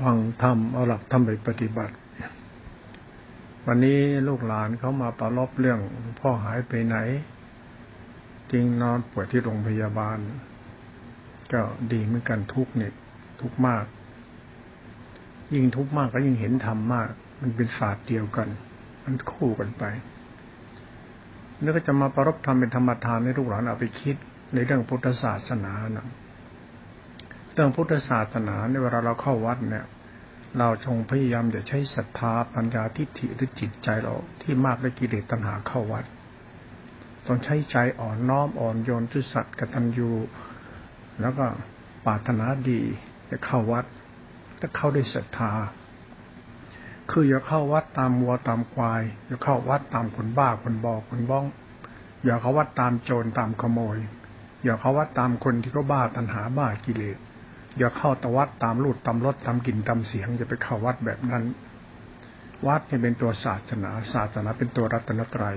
ฟังธรรมเอาหลักธรรมไปปฏิบัติ วันนี้ลูกหลานเขามาประลบเรื่องพ่อหายไปไหน จริงนอนป่วยที่โรงพยาบาล ก็ดีเหมือนกันทุกเนี่ยทุกมาก ยิ่งทุกมากก็ยิ่งเห็นธรรมมาก มันเป็นศาสตร์เดียวกัน มันคู่กันไปแล้วก็จะมาประรบธรรมเป็นธรรมทานให้ลูกหลานเอาไปคิดในเรื่องพุทธศาสนานะเรื่องพุทธศาสนาในเวลาเราเข้าวัดเนี่ย เราจงพยายามจะใช้ศรัทธาปัญญาทิฏฐิหรือจิตใจเราที่มากด้วยกิเลสตัณหาเข้าวัดต้องใช้ใจอ่อนน้อมอ่อนโยนทุสัตว์กตัญญูแล้วก็ปรารถนาดีจะเข้าวัดจะเข้าด้วยศรัทธา คืออย่าเข้าวัดตามวัวตามควายอย่าเข้าวัดตามคนบ้าคนบอคนบ้อง อย่าเข้าวัดตามโจรตามขโมย อย่าเข้าวัดตามคนที่เขาบ้าตัณหาบ้ากิเลส อย่าเข้าตวัดตามรูดตามรถตามกลิ่นตามเสียงอย่าไปเข้าวัดแบบนั้น วัดเนี่ยเป็นตัวศาสนา ศาสนาเป็นตัวรัตนตรัย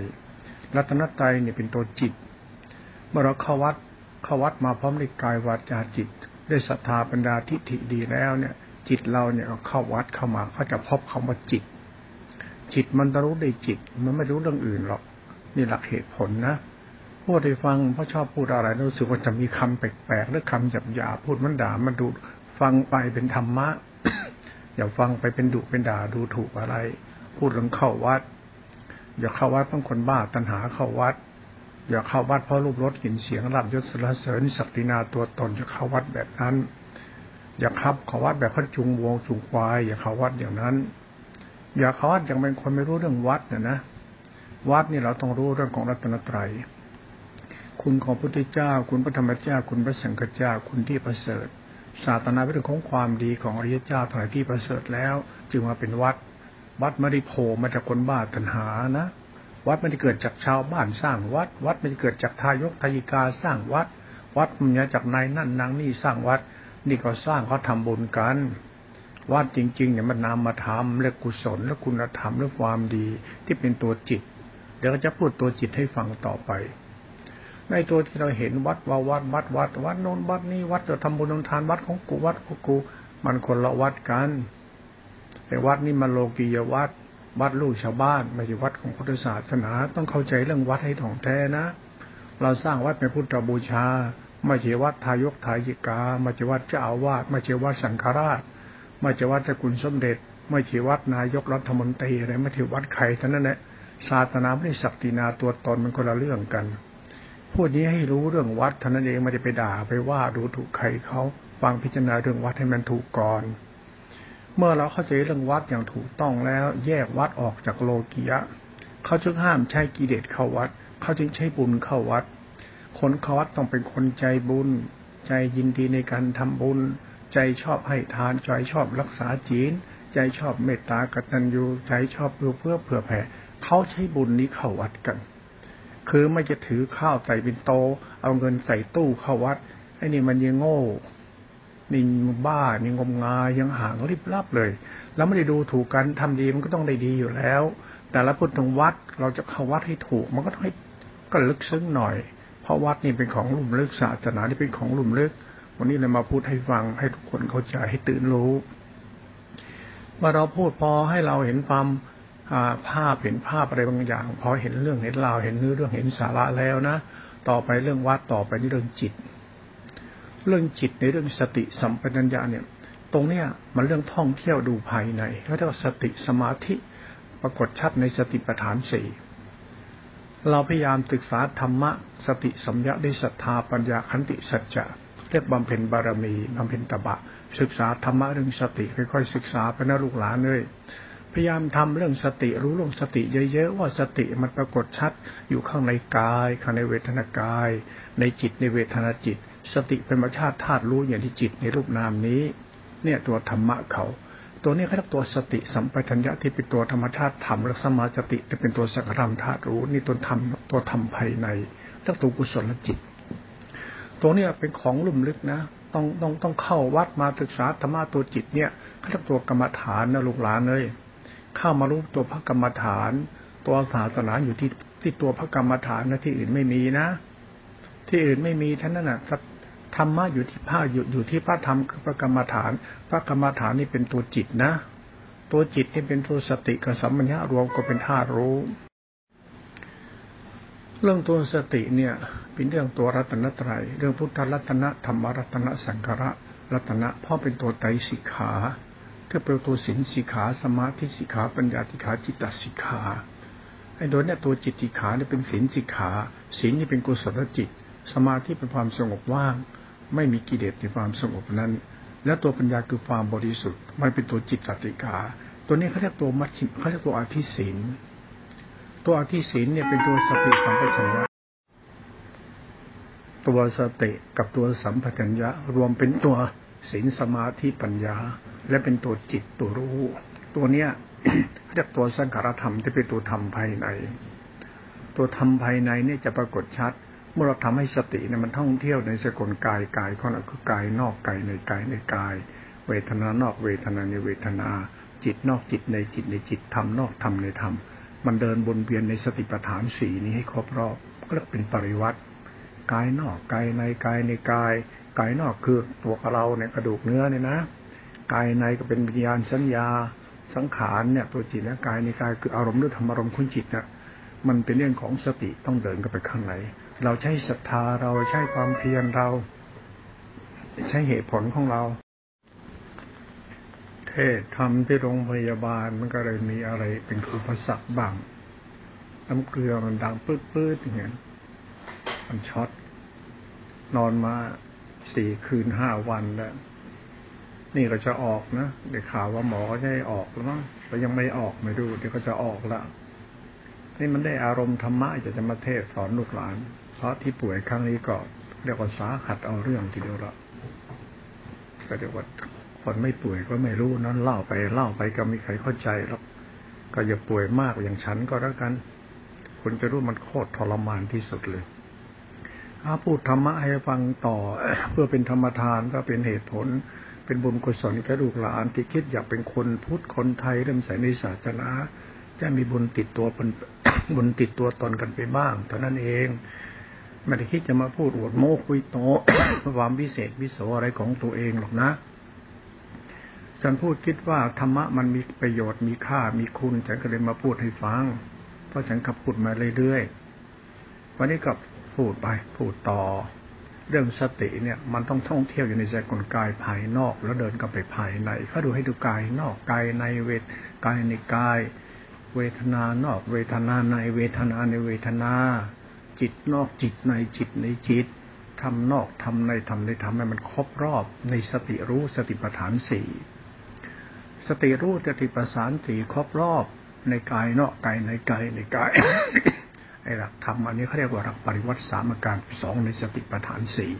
รัตนตรัยเนี่ยเป็นตัวจิต เมื่อเราเข้าวัดเข้าวัดมาพร้อมด้วยกายวาจาจิตด้วยศรัทธาปัญญาทิฏฐิดีแล้วเนี่ย จิตเราเนี่ยเข้าวัดเข้ามาเขาจะพบคำว่าจิต จิตมันจะรู้ได้จิต มันไม่รู้เรื่องอื่นหรอกนี่หลักเหตุผลนะ พูดให้ฟังเพราะชอบพูดอะไรรู้สึกว่าจะมีคำแปลกๆหรือคำหยาบๆพูดมันด่ามันดูฟังไปเป็นธรรมะ อย่าฟังไปเป็นดุเป็นด่าดูถูกอะไร พูดเรื่องเข้าวัด อย่าเข้าวัดเพราะคนบ้าตัณหาเข้าวัด อย่าเข้าวัดเพราะรูปรสกลิ่นเสียงรับยศสรรเสริญศักดินาตัวตนอย่าเข้าวัดแบบนั้น อย่าขับเข้าวัดแบบพัดจุงวงจุงควาย อย่าเข้าวัดอย่างนั้น อย่าเข้าวัดอย่างเป็นคนไม่รู้เรื่องวัดเนี่ยนะวัดนี่เราต้องรู้เรื่องของรัตนตรัย คุณของพระพุทธเจ้า คุณพระธรรมเจ้า คุณพระสังฆเจ้า คุณที่ประเสริฐ ศาสนาเป็นเรื่องของความดีของอริยเจ้าทั้งหลายที่ประเสริฐแล้ว จึงมาเป็นวัด วัดไม่ได้โผล่มาจากคนบ้าตัณหานะ วัดไม่ได้เกิดจากชาวบ้านสร้างวัด วัดไม่ได้เกิดจากทายกทายิกาสร้างวัด วัดมันมาจากนายนั่นนางนี่สร้างวัด นี่ก็สร้างเขาทาบุญกันวัดจริงๆเนี่ยมันนำมาทำเรื่องกุศลและคุณธรรมและความดีที่เป็นตัวจิต เดี๋ยวจะพูดตัวจิตให้ฟังต่อไป ในตัวที่เราเห็นวัดว่าวัดวัดวัดวัดโน้นวัดนี้วัดเราทำบุญทำทานวัดของกูวัดของกู มันคนละวัดกันแต่วัดนี่มันโลกียวัด วัดลูกชาวบ้านไม่ใช่วัดของพุทธศาสนา ต้องเข้าใจเรื่องวัดให้ถ่องแท้นะ เราสร้างวัดเป็นพุทธบูชา ไม่ใช่วัดทายกทายิกา ไม่ใช่วัดเจ้าอาวาสไม่ใช่วัดสังฆราช ไม่ใช่วัดเจ้าคุณสมเด็จ ไม่ใช่วัดนายกรัฐมนตรีอะไรไม่ใช่วัดใครท่านั้นแหละศาสนาไม่ได้ศักดินาตัวตนมันคนละเรื่องกัน พูดนี้ให้รู้เรื่องวัดเท่านั้นเองไม่ได้ไปด่าไปว่าดูถูกใครเขาฟังพิจารณาเรื่องวัดให้มันถูกก่อน เมื่อเราเข้าใจเรื่องวัดอย่างถูกต้องแล้ว แยกวัดออกจากโลกียะเขาจึงห้ามใช้กิเลสเข้าวัด เขาจึงใช้บุญเข้าวัด คนเข้าวัดต้องเป็นคนใจบุญ ใจยินดีในการทำบุญ ใจชอบให้ทานใจชอบรักษาจีน ใจชอบเมตตากตัญญูใจชอบเพื่อเพื่อเผื่อแผ่เขาใช้บุญนี้เข้าวัดกัน คือไม่จะถือข้าวใส่เป็นโต เอาเงินใส่ตู้เข้าวัดไอ้นี่มันยังโง่นี่บ้านี่งมงายยังห่างรีบลับเลย แล้วไม่ได้ดูถูกกันทำดีมันก็ต้องได้ดีอยู่แล้ว แต่ละพุทธวัดเราจะเข้าวัดให้ถูก มันก็ต้องให้ก็ลึกซึ้งหน่อย เพราะวัดนี่เป็นของลุ่มลึกศาสนาที่เป็นของลุ่มลึก วันนี้เลยมาพูดให้ฟังให้ทุกคนเข้าใจให้ตื่นรู้เมื่อเราพูดพอให้เราเห็นความ ภาพเห็นภาพอะไรบางอย่างพอเห็นเรื่องเห็นราวเห็นเนื้อเรื่องเห็นสาระแล้วนะ ต่อไปเรื่องวัดต่อไปนี่เรื่องจิต เรื่องจิตในเรื่องสติสัมปชัญญะเนี่ย ตรงเนี้ยมันเรื่องท่องเที่ยวดูภายในเขาเรียกว่าสติสมาธิปรากฏชัดในสติปัฏฐานสี่เราพยายามศึกษาธรรมะสติสัมยาด้วยศรัทธาปัญญาขันติสัจจะเรียกบำเพ็ญบารมีบำเพ็ญตบะ ศึกษาธรรมะเรื่องสติค่อยๆศึกษาไปนะลูกหลานเลย พยายามทำเรื่องสติรู้เรื่องสติเยอะๆว่าสติมันปรากฏชัดอยู่ข้างในกาย ข้างในเวทนากาย ในจิตในเวทนาจิต สติเป็นมรรชาติธาตุรู้อย่างที่จิตในรูปนามนี้ เนี่ยตัวธรรมะเขา ตัวนี้เขาเรียกตัวสติสัมปชัญญะที่เป็นตัวธรรมชาติธรรมและสมาสติจะเป็นตัวสังขารธาตุรู้นี่ตัวธรรมตัวธรรมภายในเรียกตัวกุศลจิต ตัวนี้เป็นของลุ่มลึกนะต้องต้องต้องเข้าวัดมาศึกษาธรรมะตัวจิตเนี่ยเขาเรียกตัวกรรมฐานนะลูกหลานเลย เข้ามารู้ตัวพระกรรมฐาน ตัวศาสนาอยู่ที่ที่ตัวพระกรรมฐานนะที่อื่นไม่มีนะ ที่อื่นไม่มีท่านนั่นน่ะธรรมะอยู่ที่พระอยู่อยู่ที่พระธรรมคือพระกรรมฐาน พระกรรมฐานนี่เป็นตัวจิตนะ ตัวจิตนี่เป็นตัวสติกับสัมมัญญะรวมก็เป็นธาตุรู้ เรื่องตัวสติเนี่ย เป็นเรื่องตัวรัตนตรัย เรื่องพุทธรัตนะธรรมรัตนะสังขารรัตนะเพราะเป็นตัวไตรสิกขา ก็เป็นตัวสินสิกขาสมาธิสิกขาปัญญาสิกขาจิตตสิกขาไอ้โดยเนี่ยตัวจิตสิกขาเนี่ยเป็นสินสิกขาสินนี่เป็นกุศลจิต สมาธิเป็นความสงบว่าง ไม่มีกิเลสในความสงบนั้น แล้วตัวปัญญาคือความบริสุทธิ์มันเป็นตัวจิตติกา ตัวนี้เขาเรียกตัวมัชชิเขาเรียกตัวอธิศีลตัวอธิศีลเนี่ยเป็นตัวสติสัมปชัญญะตัวสติกับตัวสัมปชัญญะรวมเป็นตัว ศีลสมาธิปัญญา และเป็นตัวจิตตัวรู้ ตัวเนี้ยเรียกตัวสังขารธรรมที่เป็นตัวธรรมภายใน ตัวธรรมภายในเนี่ยจะปรากฏชัด เมื่อเราทำให้สติเนี่ยมันท่องเที่ยวในสกลกายกายของเราคือกายนอกกายในกายในกาย เวทนานอกเวทนาในเวทนา จิตนอกจิตในจิตในจิตธรรมนอกธรรมในธรรมมันเดินบนเวียนในสติปัฏฐานสี่นี้ให้ครบรอบก็เรียกเป็นปริวัติกายนอกกายในกายในกาย กายนอกคือตัวเราเนี่ยกระดูกเนื้อเนี่ยนะกายในก็เป็นวิญญาณสัญญาสังขารเนี่ยตัวจิตและกายในกายคืออารมณ์หรือธรรมอารมณ์คุณจิตเนี่ยมันเป็นเรื่องของสติต้องเดินกันไปข้างในเราใช้ศรัทธาเราใช้ความเพียรเรา ใช้เหตุผลของเรา เทศทำที่โรงพยาบาลมันก็เลยมีอะไรเป็นอุปสรรคบ้างน้ำเกลือมันดังปื้ดๆอย่างเงี้ยมันช็อตนอนมา สี่คืนห้าวันแล้วนี่ก็จะออกนะเดี๋ยวข่าวว่าหมอจะให้ออกแล้วมั้งแต่ยังไม่ออกไม่ดูเดี๋ยวก็จะออกละนี่มันได้อารมณ์ธรรมะจะจะมาเทศสอนลูกหลาน เพราะที่ป่วยครั้งนี้ก็เรียกว่าสาหัสเอาเรื่องทีเดียวละก็เรียกว่าคนไม่ป่วยก็ไม่รู้นั้นเล่าไปเล่าไปก็ไม่ใครเข้าใจหรอกก็อย่าป่วยมากอย่างฉันก็แล้วกัน คุณจะรู้มันโคตรทรมานที่สุดเลย อาพูดธรรมะให้ฟังต่อ เพื่อเป็นธรรมทานก็เป็นเหตุผล เป็นบุญกุศลแก่ลูกหลานที่คิดอยากเป็นคนพุทธคนไทยเริ่มใส่ในศาสนาจะมีบุญติดตัวเป็นบุญติดตัวตนกันไปบ้างเท่านั้นเองไม่ได้คิดจะมาพูดอวดโม้คุยโตความพิเศษวิโสอะไรของตัวเองหรอกนะฉันพูดคิดว่าธรรมะมันมีประโยชน์มีค่ามีคุณฉันก็เลยมาพูดให้ฟัง เพราะฉันขับพูดมาเรื่อยๆวันนี้กับ พูดไปพูดต่อ เรื่องสติเนี่ย มันต้องท่องเที่ยวอยู่ในใจกลกายภายนอก แล้วเดินกลับไปภายในเขาดูให้ดูกายนอกกายในเวทกายในกาย เวทนานอก เวทนาในเวทนาในเวทนา จิตนอกจิตในจิตในจิตทำนอกทำในทำในทำให้มันครบรอบในสติรู้สติปัฏฐานสี่สติรู้สติปัฏฐานสี่ครบรอบในกายนอกกายในกายในกาย ไอ้หลักธรรมอันนี้เขาเรียกว่าหลักปริวัติสามอาการสองในสติปัฏฐานสี่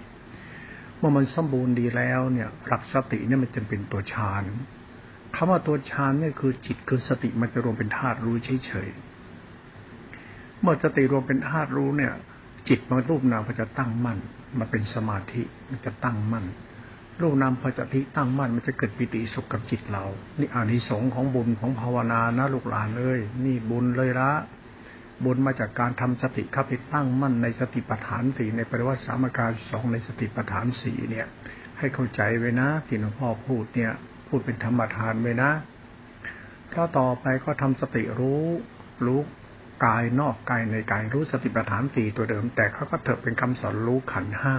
เมื่อมันสมบูรณ์ดีแล้วเนี่ย หลักสติเนี่ยมันจะเป็นตัวฌานคำว่าตัวฌานเนี่ยคือจิตคือสติมันจะรวมเป็นธาตุรู้เฉยๆเมื่อสติรวมเป็นธาตุรู้เนี่ย จิตมันรูปนามก็จะตั้งมั่น มันเป็นสมาธิมันจะตั้งมั่นรูปนามพอจะทิตั้งมั่นมันจะเกิดปิติสุขกับจิตเรา นี่อานิสงส์ของบุญของภาวนานะลูกหลานเอ้ยนี่บุญเลยละ บุญมาจากการทำสติเข้าไปตั้งมั่นในสติปัฏฐานสี่ในปริวัติสามการสองในสติปัฏฐานสี่เนี่ย ให้เข้าใจไว้นะที่หลวงพ่อพูดเนี่ย พูดเป็นธรรมทานไว้นะถ้าต่อไปก็ทำสติรู้รู้กายนอกกายในกายรู้สติปัฏฐานสี่ตัวเดิม แต่เขาก็เถิดเป็นคำสอนรู้ขันห้า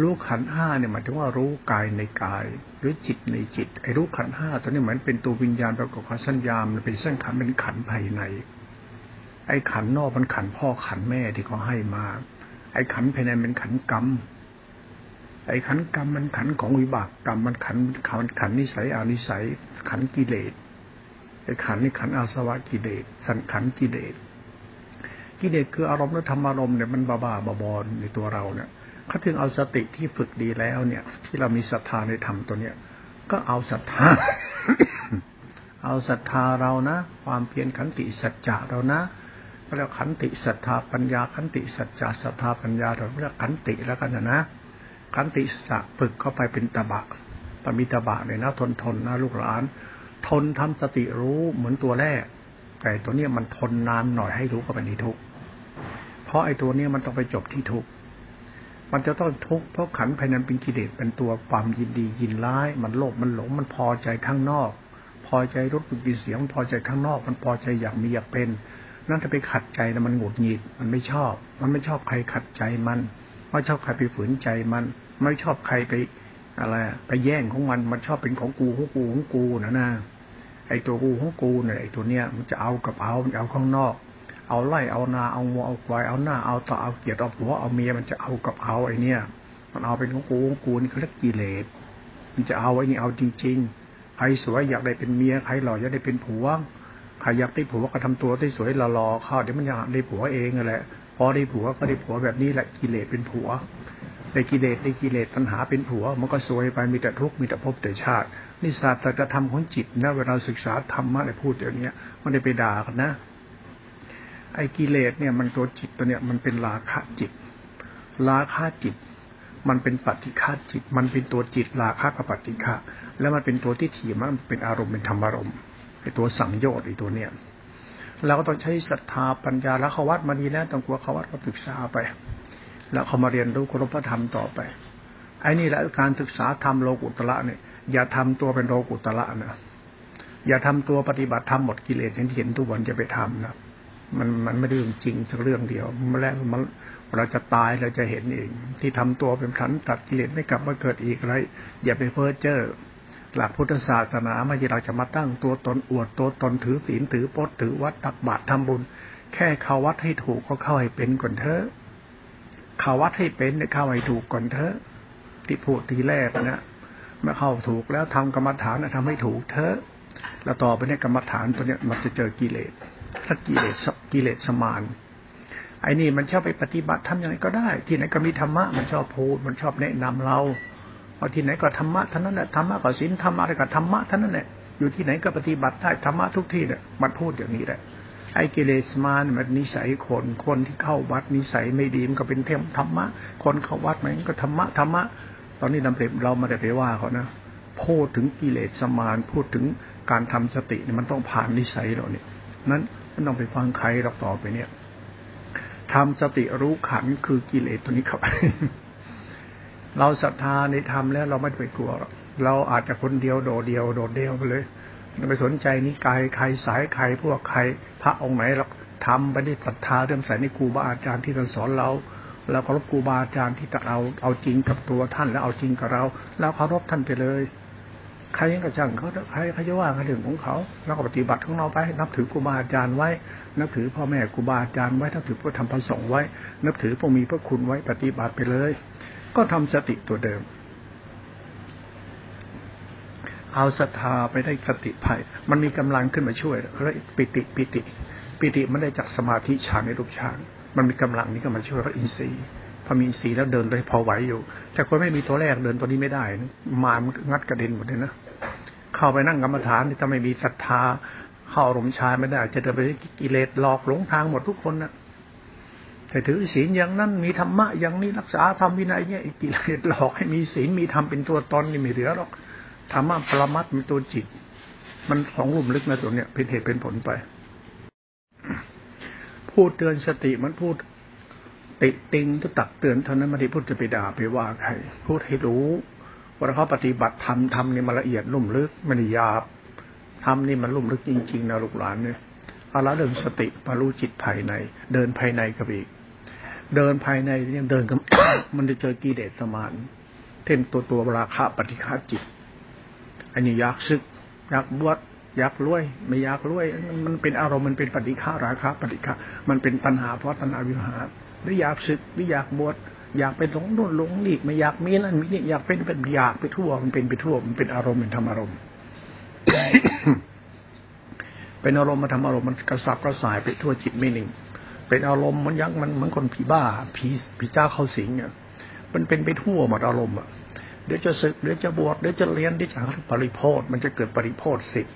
รู้ขันห้าเนี่ยหมายถึงว่ารู้กายในกาย หรือจิตในจิตไอ้รู้ขันห้าตัวนี้เหมือนเป็นตัววิญญาณประกอบกับสัญญามันเป็นเส้นขันเป็นขันภายใน ไอ้ขันนอกมันขันพ่อขันแม่ที่เขาให้มา ไอ้ขันภายในมันขันกรรม ไอ้ขันกรรมมันขันของวิบากกรรมมันขันขันขันนิสัยอานิสัย ขันกิเลส ไอ้ขันนี่ขันอาสวะกิเลส สันขันกิเลส กิเลสคืออารมณ์และธรรมอารมณ์เนี่ยมันบ้าบ้าบอในตัวเราเนี่ยเขาถึงเอาสติที่ฝึกดีแล้วเนี่ย ที่เรามีศรัทธาในธรรมตัวเนี้ยก็เอาศรัทธา เอาศรัทธาเรานะ ความเพียรขันติสัจจะเรานะ เรียกขันติศรัทธาปัญญาขันติสัจจะศรัทธาปัญญาเราเรียกขันติแล้วกันนะขันติสัฝึกเข้าไปเป็นตบะตมีตบะเลยนะทนทนนะลูกหลาน ทนทำสติรู้เหมือนตัวแรก แต่ตัวเนี้ยมันทนนานหน่อยให้รู้เข้าไปในทุกเพราะไอ้ตัวเนี้ยมันต้องไปจบที่ทุกมันจะต้องทุกข์เพราะขันภายในเป็นกิเลสเป็นตัวความยินดียินร้าย มันโลภมันหลงมันพอใจข้างนอก พอใจรสกลิ่นเสียง พอใจข้างนอก มันพอใจอยากมีอยากเป็น นั่นถ้าไปขัดใจนะมันหงุดหงิด มันไม่ชอบ มันไม่ชอบใครขัดใจมันไม่ชอบใครไปฝืนใจมัน ไม่ชอบใครไปอะไรไปแย่งของมัน มันชอบเป็นของกูของกูของกูนะนะไอตัวกูของกูเนี่ยไอตัวเนี้ยมันจะเอากับเอา มันเอาข้างนอก เอาไล่เอานาเอางัวเอาควายเอาหน้าเอาต่อเอาเกียรติเอาผัวเอาเมียมันจะเอากับเอาไอเนี้ยมันเอาเป็นของกูของกูนี่เขาเรียกกิเลส มันจะเอาไอ้นี่เอาจริง ๆ ใครสวยอยากได้เป็นเมียใครหล่ออยากได้เป็นผัว ใครอยากได้ผัวก็ทำตัวได้สวยหล่อๆเข้าเดี๋ยวมันอยากได้ผัวเองแหละพอได้ผัวก็ได้ผัวแบบนี้แหละกิเลสเป็นผัวได้กิเลสได้กิเลสตัณหาเป็นผัว มันก็สวยไปมีแต่ทุกข์มีแต่ภพแต่ชาตินี่ศาสตร์ธรรมของจิตนะเวลาศึกษาธรรมะได้พูดอย่างนี้มันได้ไปด่ากันนะไอ้กิเลสเนี่ยมันตัวจิตตัวเนี่ยมันเป็นราคะจิต ราคะจิต มันเป็นปฏิฆาจิต มันเป็นตัวจิตราคะกับปฏิฆาแล้วมันเป็นตัวที่ถี่มันเป็นอารมณ์เป็นธรรมอารมณ์ ตัวสังโยชน์ไอตัวเนี้ยเราก็ต้องใช้ศรัทธาปัญญาแล้วเขวัดมาดีแล้วต้องกลัวขวัดก็ศึกษาไป แล้วเขามาเรียนรู้คุณพระธรรมต่อไปไอ้นี่แหละการศึกษาธรรมโลกุตระเนี่ยอย่าทำตัวเป็นโลกุตระนะอย่าทำตัวปฏิบัติธรรมหมดกิเลสเห็นเห็นทุกวันจะไปทำนะมันมันไม่ได้จริงสักเรื่องเดียวมันแล้วมันเราจะตายเราจะเห็นเอง ที่ทำตัวเป็นขันตัดกิเลสไม่กลับมาเกิดอีกอะไร อย่าไปเพ้อเจ้อ หลักพุทธศาสนาไม่ใช่เราจะมาตั้งตัวตนอวดตัวตนถือศีลถือพจน์ถือวัดตักบาตรทำบุญ แค่เข้าวัดให้ถูกก็เข้าให้เป็นก่อนเถอะเข้าวัดให้เป็นเนี่ยเข้าให้ถูกก่อนเถอะที่พูดทีแรกนะเมื่อเข้าถูกแล้วทำกรรมฐานทำให้ถูกเถอะแล้วต่อไปเนี่ยกรรมฐานตัวเนี้ยมันจะเจอกิเลสถ้ากิเลสกิเลสสมานไอ้นี่มันชอบไปปฏิบัติทำยังไงก็ได้ ที่ไหนก็มีธรรมะมันชอบพูดมันชอบแนะนำเรา เอาที่ไหนก็ธรรมะท่านั้นแหละธรรมะก็ศีลธรรมะอะไรก็ธรรมะท่านั้นแหละอยู่ที่ไหนก็ปฏิบัติได้ธรรมะทุกที่เนี่ยมันพูดอย่างนี้แหละไอ้กิเลสมานมันนิสัยคนคนที่เข้าวัดนิสัยไม่ดีมันก็เป็นเทมธรรมะ คนเข้าวัดมันก็ธรรมะธรรมะ ตอนนี้นำเปร็เราม่ได้ไปว่าเขานะพูดถึงกิเลสมานพูดถึงการทำสติเนี่ยมันต้องผ่านนิสัยเราเนี่ยนั้นไม่ต้องไปฟังใครหรอกต่อไปเนี่ยทำสติรู้ขันคือกิเลสตัวนี้ครับ เราศรัทธาในธรรมแล้วเราไม่ไปกลัวหรอกเราอาจจะคนเดียวโดดเดียวโดดเดียวไปเลยไม่สนใจนิกายใครสายใครพวกใครพระองค์ไหนหรอกทำไปด้วยศรัทธาเริ่มใส่ในครูบาอาจารย์ที่ท่านสอนเราเราเคารพครูบาอาจารย์ที่เราเอาจริงกับตัวท่านแล้วเอาจริงกับเราเราเคารพท่านไปเลยใครยังกระช่างเขาใครเขาจะว่าเรื่องของเขาเราก็ปฏิบัติของเราไป นับถือครูบาอาจารย์ไว้ นับถือพ่อแม่ครูบาอาจารย์ไว้นับถือพระธรรมพระสงฆ์ไว้ นับถือพวกมีพระคุณไว้ปฏิบัติไปเลย ก็ทำสติตัวเดิม เอาศรัทธาไปได้สติภัย มันมีกำลังขึ้นมาช่วยเขาเรียกปิติปิติ ปิติมันได้จากสมาธิฌานในรูปฌานมันมีกำลังนี้ก็มาช่วยพระอินทรีย์พอมีอินทรีย์แล้วเดินได้พอไหวอยู่ แต่คนไม่มีตัวแรกเดินตัวนี้ไม่ได้มามันงัดกระเด็นหมดเลยนะเข้าไปนั่งกรรมฐานที่ถ้าไม่มีศรัทธาเข้าอารมณ์ชายไม่ได้ จะเดินไปกิเลสหลอกหลงทางหมดทุกคนนะ แต่ถือศีลอย่างนั้นมีธรรมะอย่างนี้รักษาธรรมวินัยเนี่ยอีกกิเลสหลอกให้มีศีลมีธรรมเป็นตัวตนนี่ไม่เหลือหรอกธรรมะปรมัตเป็นตัวจิต มันของลุ่มลึกนะตัวเนี้ยเป็นเหตุเป็นผลไป พูดเตือนสติมันพูดติติงจะตักเตือนเท่านั้นไม่ได้พูดจะไปด่าไปว่าใครพูดให้รู้ว่าเขาปฏิบัติธรรมธรรมนี่มันละเอียดลุ่มลึกม่ได้ยาบธรรมนี่มันลุ่มลึกจริงๆนะลูกหลานเนี่ยเอาละเดินสติมารู้จิตภายใน เดินภายในกับอีก เดินภายในเนี่ยเดินกับมันจะเจอกิเลสสมานเท่นตัวตัวราคะปฏิฆาจิต อันนี้อยากซึกอยากบวชอยากรวย ไม่อยากรวย มันเป็นอารมณ์มันเป็นปฏิฆาราคะปฏิฆามันเป็นปัญหาเพราะตัณหาวิหารหรืออยากศึกหรืออยากบวชอยากไปหลงโน่นหลงนี่ไม่อยากมีนั่นมีนี่อยากเป็นเป็นอยากไปทั่ว มันเป็นไปทั่ว มันเป็นอารมณ์เป็นธรรมอารมณ์เป็นอารมณ์มาทำอารมณ์มันกระสับกระส่ายไปทั่วจิตไม่หนึ่ง เป็นอารมณ์มันยักมันเหมือนคนผีบ้า ผีผีเจ้าเข้าสิงเนี่ยมันเป็นไปทั่วหมดอารมณ์อะเดี๋ยวจะศึกเดี๋ยวจะบวชเดี๋ยวจะเรียนเดี๋ยวจะปริโพธมันจะเกิดปริโพธสิทธิ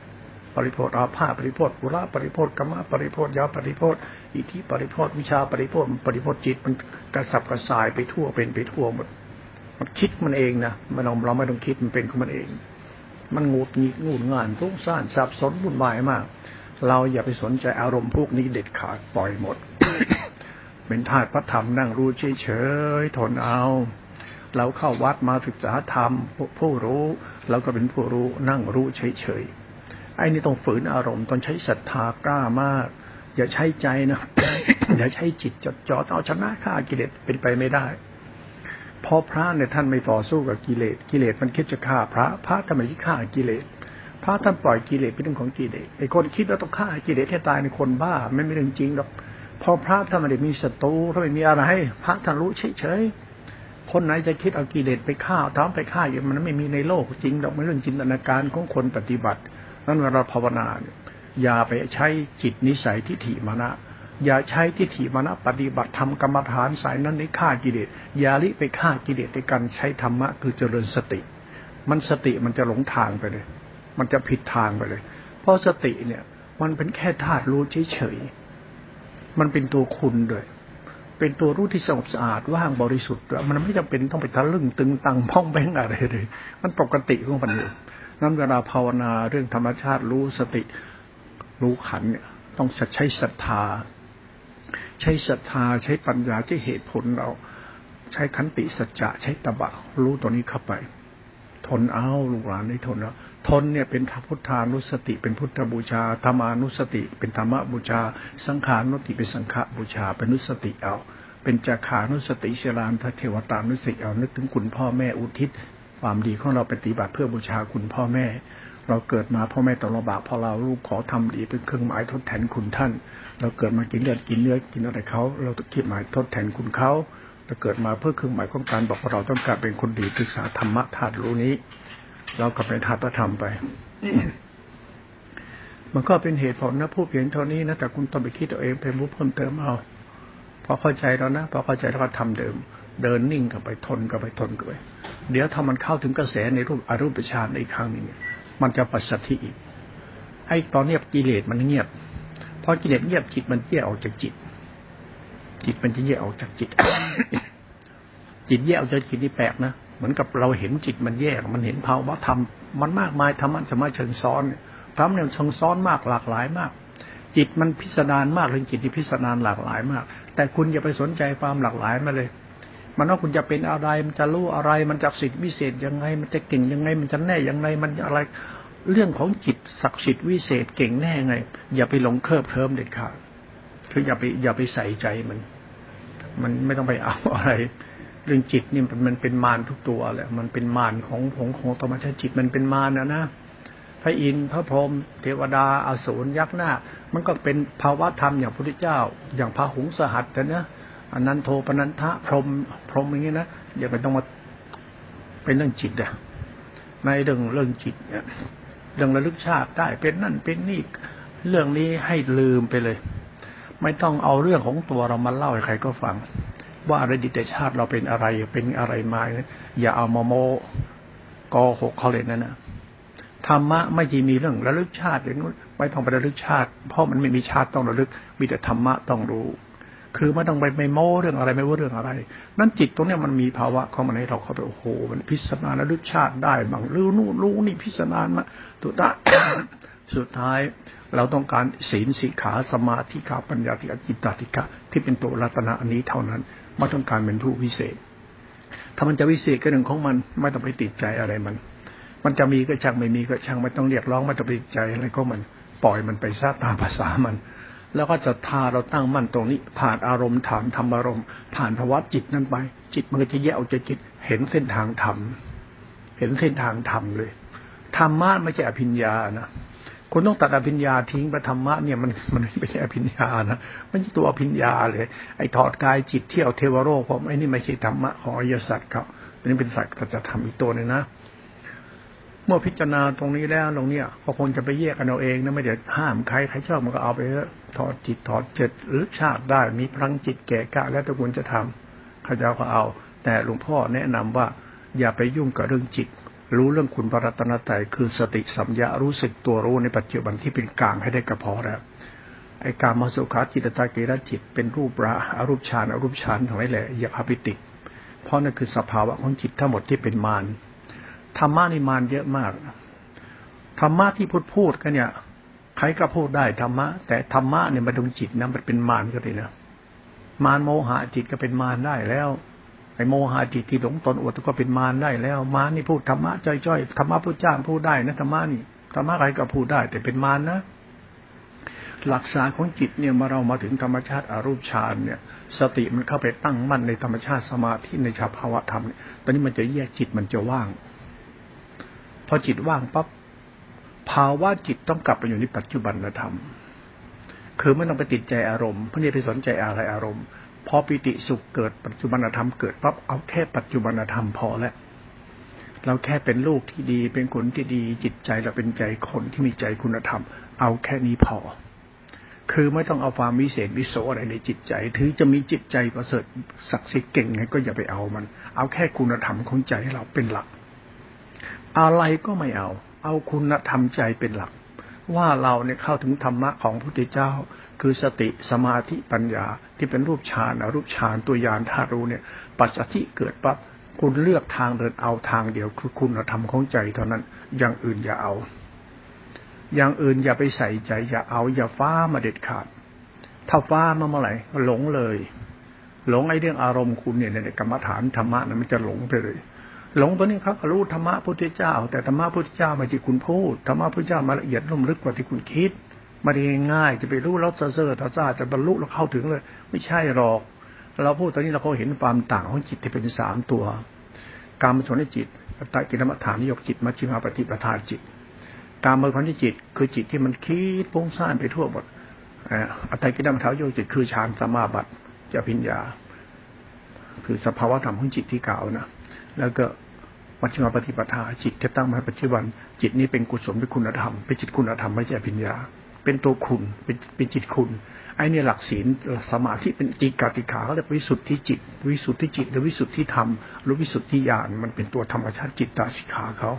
ปริโพธอาภาปริโพธปุระปริโพธกรรมปริโพธยาปริโพธอิทธิปริโพธวิชาปริโพธปริโพธจิตมันกระสับกระส่ายไปทั่วเป็นไปทั่วหมดมันคิดมันเองนะมันเราเราไม่ต้องคิดมันเป็นของมันเอง มันงูดงีดงูดงานทุกซ่านสับสนวุ่นวายมาก เราอย่าไปสนใจอารมณ์พวกนี้เด็ดขาดปล่อยหมด เป็นธาตุพระธรรมนั่งรู้เฉยๆทนเอา เราเข้าวัดมาศึกษาธรรมผู้รู้เราก็เป็นผู้รู้นั่งรู้เฉยๆไอ้นี่ต้องฝืนอารมณ์ต้องใช้ศรัทธากล้ามาก อย่าใช้ใจนะ อย่าใช้จิตจดจ่อเอาชนะฆ่ากิเลสเป็นไปไม่ได้เพราะพระเนี่ยท่านไม่ต่อสู้กับกิเลสกิเลสมันคิดจะฆ่าพระ พระทำไมที่ฆ่ากิเลส พระท่านปล่อยกิเลสเป็นเรื่องของกิเลสไอ้คนคิดว่าต้องฆ่ากิเลสให้ตายในคนบ้าไม่ไม่เรื่องจริงหรอกพอพระท่านไม่ได้มีศัตรูถ้าไม่มีอะไร พระท่านรู้เฉยๆคนไหนจะคิดเอากิเลสไปฆ่าท้อมไปฆ่าอย่างมันไม่มีในโลกจริงหรอกไม่เรื่องจินตนาการของคนปฏิบัตินั้นเวลาภาวนาเนี่ยอย่าไปใช้จิตนิสัยทิฏฐิมานะอย่าใช้ทิฏฐิมานะปฏิบัติทำกรรมฐานสายนั้นในฆ่ากิเลสอย่าลิไปฆ่ากิเลสในการใช้ธรรมะคือเจริญสติ มันสติมันจะหลงทางไปเลย มันจะผิดทางไปเลย เพราะสติเนี่ย มันเป็นแค่ธาตุรู้เฉยๆ มันเป็นตัวคุณด้วย เป็นตัวรู้ที่สงบสะอาดว่างบริสุทธิ์มันไม่จำเป็นต้องไปทะลึ่งตึงตังพ่องแบงอะไรเลย มันปกติของมันอยู่นั้นเวลาภาวนาเรื่องธรรมชาติรู้สติรู้ขันเนี่ย ต้องใช้ศรัทธา ใช้ศรัทธาใช้ปัญญาใช้เหตุผลเรา ใช้ขันติสัจจะใช้ตบะ รู้ตัวนี้เข้าไป ทนเอาลูกหลานได้ทนแล้วทนเนี่ยเป็นพุทธานุสติ เป็นพุทธบูชาธรรมานุสติ เป็นธรรมบูชา สังขานุสติเป็นสังฆบูชา เป็นนุสติเอา เป็นจาขานุสติเชลานทเทวตานุสติเอานึกถึงคุณพ่อแม่อุทิศ ความดีของเราปฏิบัติเพื่อบูชาคุณพ่อแม่ เราเกิดมาพ่อแม่ตลบากพอเราลูกขอทำดีเป็นเครื่องหมายทดแทนคุณท่าน เราเกิดมากินเลือดกินเนื้อกินอะไรเขาเราต้องคิดหมายทดแทนคุณเขา เราเกิดมาเพื่อเครื่องหมายของการบอกว่าเราต้องการเป็นคนดีศึกษาธรรมะธาตุรู้นี้ เราก็ไปธาตุพระธรรมไปมันก็เป็นเหตุผลนะผู้เพียงเท่านี้นะแต่คุณต้องไปคิดตัวเองเป็นผู้เพิ่มเติมเอาพอเข้าใจแล้วนะพอเข้าใจแล้วก็ทำเดิม เดินนิ่งกับไปทนกับไปทนกับไปเดี๋ยวถ้ามันเข้าถึงกระแสในรูปอรูปฌานในครั้งนี้มันจะปัสสัทธิอีกไอ้ตอนเนี้ยกิเลสมันเงียบพอกิเลสเงียบจิตมันแยกออกจากจิต จิตมันจะแยกออกจากจิต จิตแยกออกจากจิตนี่แปลกนะเหมือนกับเราเห็นจิตมันแยก มันเห็นภาวะธรรมมันมากมายธรรมะสมาเชิงซ้อนธรรมเนี่ยเชิงซ้อนมากหลากหลายมาก จิตมันพิสดารมากเรื่องจิตที่พิสดารหลากหลายมาก แต่คุณอย่าไปสนใจความหลากหลายมาเลย มันว่าคุณจะเป็นอะไรมันจะรู้อะไร มันจะสิทธิวิเศษยังไง มันจะเก่งยังไง มันจะแน่ยังไงมันอะไรเรื่องของจิตศักดิ์สิทธิ์วิเศษเก่งแน่ไง อย่าไปหลงเคลิบเคลิ้มเด็ดขาด คืออย่าไปอย่าไปใส่ใจมัน มันไม่ต้องไปเอาอะไร เรื่องจิตนี่มันมันเป็นมารทุกตัวแหละมันเป็นมารของของของธรรมชาติจิตมันเป็นมารนะนะพระอินทร์พระพรหมเทวดาอสูรยักษ์หน้า มันก็เป็นภาวะธรรมอย่างพระพุทธเจ้า อย่างพระหงสหัสแต่นะอันนั้นโทปนันทะพรหมพรหมอย่างนี้นะอย่าไปต้องมาเป็นเรื่องจิตอะในเรื่องเรื่องจิตเนี่ยเรื่องระลึกชาติได้เป็นนั่นเป็นนี่เรื่องนี้ให้ลืมไปเลย ไม่ต้องเอาเรื่องของตัวเรามาเล่าให้ใครก็ฟัง ว่าอดีตชาติเราเป็นอะไรเป็นอะไรมาอย่าเอามาโมกอหกเขาเลยนั่นนะธรรมะไม่จีมีเรื่องระลึกชาติอย่างนู้นไม่ต้องไประลึกชาติ เพราะมันไม่มีชาติต้องระลึก มีแต่ธรรมะต้องรู้ คือไม่ต้องไปไม่โม้เรื่องอะไรไม่ว่าเรื่องอะไร นั่นจิตตรงนี้มันมีภาวะของมันให้เราเข้าไปโอ้โห มันพิสนาระลึกชาติได้บางรู้นู่นรู้นี่พิสนานมาตุตะ สุดท้ายเราต้องการศีลสิกขาสมาธิขาปัญญาติกจิตตติกะที่เป็นตัวรัตนะอันนี้เท่านั้นไม่ต้องการเป็นผู้วิเศษ ถ้ามันจะวิเศษก็เรื่องของมันไม่ต้องไปติดใจอะไรมัน มันจะมีก็ช่างไม่มีก็ช่างไม่ต้องเรียกร้องไม่ต้องไปติดใจอะไรก็มันปล่อยมันไปซะตามภาษามัน แล้วก็จะทาเราตั้งมั่นตรงนี้ ผ่านอารมณ์ถามธรรมอารมณ์ ผ่านภาวะจิตนั้นไป จิตมันก็จะแยกออกจากจิตเห็นเส้นทางธรรมเห็นเส้นทางธรรมเลยธรรมะไม่ใช่อภิญญานะ คุณต้องตัดอภิญญาทิ้งไปธรรมะเนี่ยมันมันไม่ใช่อภิญญานะมันใช่ตัวอภิญญาเลย ไอ้ถอดกายจิตเที่ยวเทวโรคผมไอ้นี่ไม่ใช่ธรรมะของอริยสัจเขาอันนี้เป็นสัจจะทำอีกตัวนึงนะ เมื่อพิจารณาตรงนี้แล้วตรงเนี้ยก็คงจะไปแยกกันเอาเองนะไม่เดี๋ยวห้ามใครใครชอบมันก็เอาไปถอดจิตถอดเจตหรือชาติได้มีพลังจิตแก่กะแล้วตะกุลจะทำเขาจะก็เอา แต่หลวงพ่อแนะนำว่าอย่าไปยุ่งกับเรื่องจิต รู้เรื่องคุณพระรัตนตรัยคือสติสัมยารู้สึกตัวรู้ในปัจจุบันที่เป็นกลางให้ได้กระพอแล้วไอ้การมาสุขาจิตตาเกรจิต เป็นรูประอรูปฌานอรูปฌานทั้งหลายแหละอย่าพาไปติดเพราะนั่นคือสภาวะของจิตทั้งหมดที่เป็นมารธรรมะในมารเยอะมากธรรมะที่พูดพูดกันเนี่ยใครก็พูดได้ธรรมะ แต่ธรรมะเนี่ยมันตรงจิตนะมันเป็นมารก็เลยนะมารโมหะจิตก็เป็นมารได้แล้ว โมหะจิตที่หลงตนอวดก็เป็นมารได้แล้วมารนี่พูดธรรมะจ้อยๆธรรมะพุทธเจ้าพูดได้นะธรรมะนี่ธรรมะอะไรก็พูดได้ แต่เป็นมารนะ หลักษาของจิตเนี่ยมาเรามาถึงธรรมชาติอารูปฌานเนี่ย สติมันเข้าไปตั้งมั่นในธรรมชาติสมาธิในชาภาวะธรรมตอนนี้มันจะแยกจิตมันจะว่าง พอจิตว่างปั๊บภาวะจิตต้องกลับไปอยู่ในปัจจุบันธรรม คือไม่ต้องไปติดใจอารมณ์ไม่ได้ไปสนใจอะไรอารมณ์ พอปิติสุขเกิดปัจจุบันธรรมเกิดปั๊บเอาแค่ปัจจุบันธรรมพอแล้วเราแค่เป็นลูกที่ดี เป็นคนที่ดีจิตใจเราเป็นใจคนที่มีใจคุณธรรม เอาแค่นี้พอ คือไม่ต้องเอาความวิเศษวิโสอะไรในจิตใจถือจะมีจิตใจประเสริฐศักดิ์สิทธิ์เก่งไงก็อย่าไปเอามัน เอาแค่คุณธรรมของใจให้เราเป็นหลัก อะไรก็ไม่เอา เอาคุณธรรมใจเป็นหลัก ว่าเราเนี่ยเข้าถึงธรรมะของพระพุทธเจ้า คือสติสมาธิปัญญาที่เป็นรูปฌานรูปฌานตัวยานธาตุรู้เนี่ย ปัจจัติเกิดปั๊บคุณเลือกทางเดินเอาทางเดียวคือคุณธรรมของใจเท่านั้น อย่างอื่นอย่าเอา อย่างอื่นอย่าไปใส่ใจ อย่าเอาอย่าฟ้ามาเด็ดขาด ถ้าฟ้ามาเมื่อไหร่หลงเลย หลงไอ้เรื่องอารมณ์คุณเนี่ยในกรรมฐานธรรมะนั้นมันจะหลงไปเลย หลงตัวนี้เขารู้ธรรมะพุทธเจ้า แต่ธรรมะพุทธเจ้าไม่ใช่คุณพูดธรรมะพุทธเจ้ามาละเอียดลุ่มลึกกว่าที่คุณคิดมาได้ง่ายจะไปรู้แล้วเซ่อตาซ่าจะบรรลุแล้วเข้าถึงเลย ไม่ใช่หรอก เราพูดตอนนี้เราก็เห็นความต่างของจิตที่เป็นสามตัวการมชนจิตอัตกิรมฐานยกจิตมัชฌิมาปฏิปทาจิตการมพันจิต คือจิตที่มันคิดพุ่งซ่านไปทั่วหมดอัตตกิรมฐานยกจิตคือฌานสมาบัติจะพิญญา คือสภาวะธรรมของจิตที่กล่าวนะ แล้วก็วัชฌิมาปฏิปทาจิตที่ตั้งมาปัจจุบัน จิตนี้เป็นกุศลเป็นคุณธรรมเป็นจิตคุณธรรมไม่ใช่ปัญญา เป็นตัวคุณเป็นเป็นจิตคุณไอ้นี่หลักศีลสมาธิเป็นจิตกติขาเขาเรียกวิสุทธิจิต วิสุทธิจิตหรือวิสุทธิธรรมหรือวิสุทธิญาณมันเป็นตัวธรรมชาติจิตตาสิขาเขา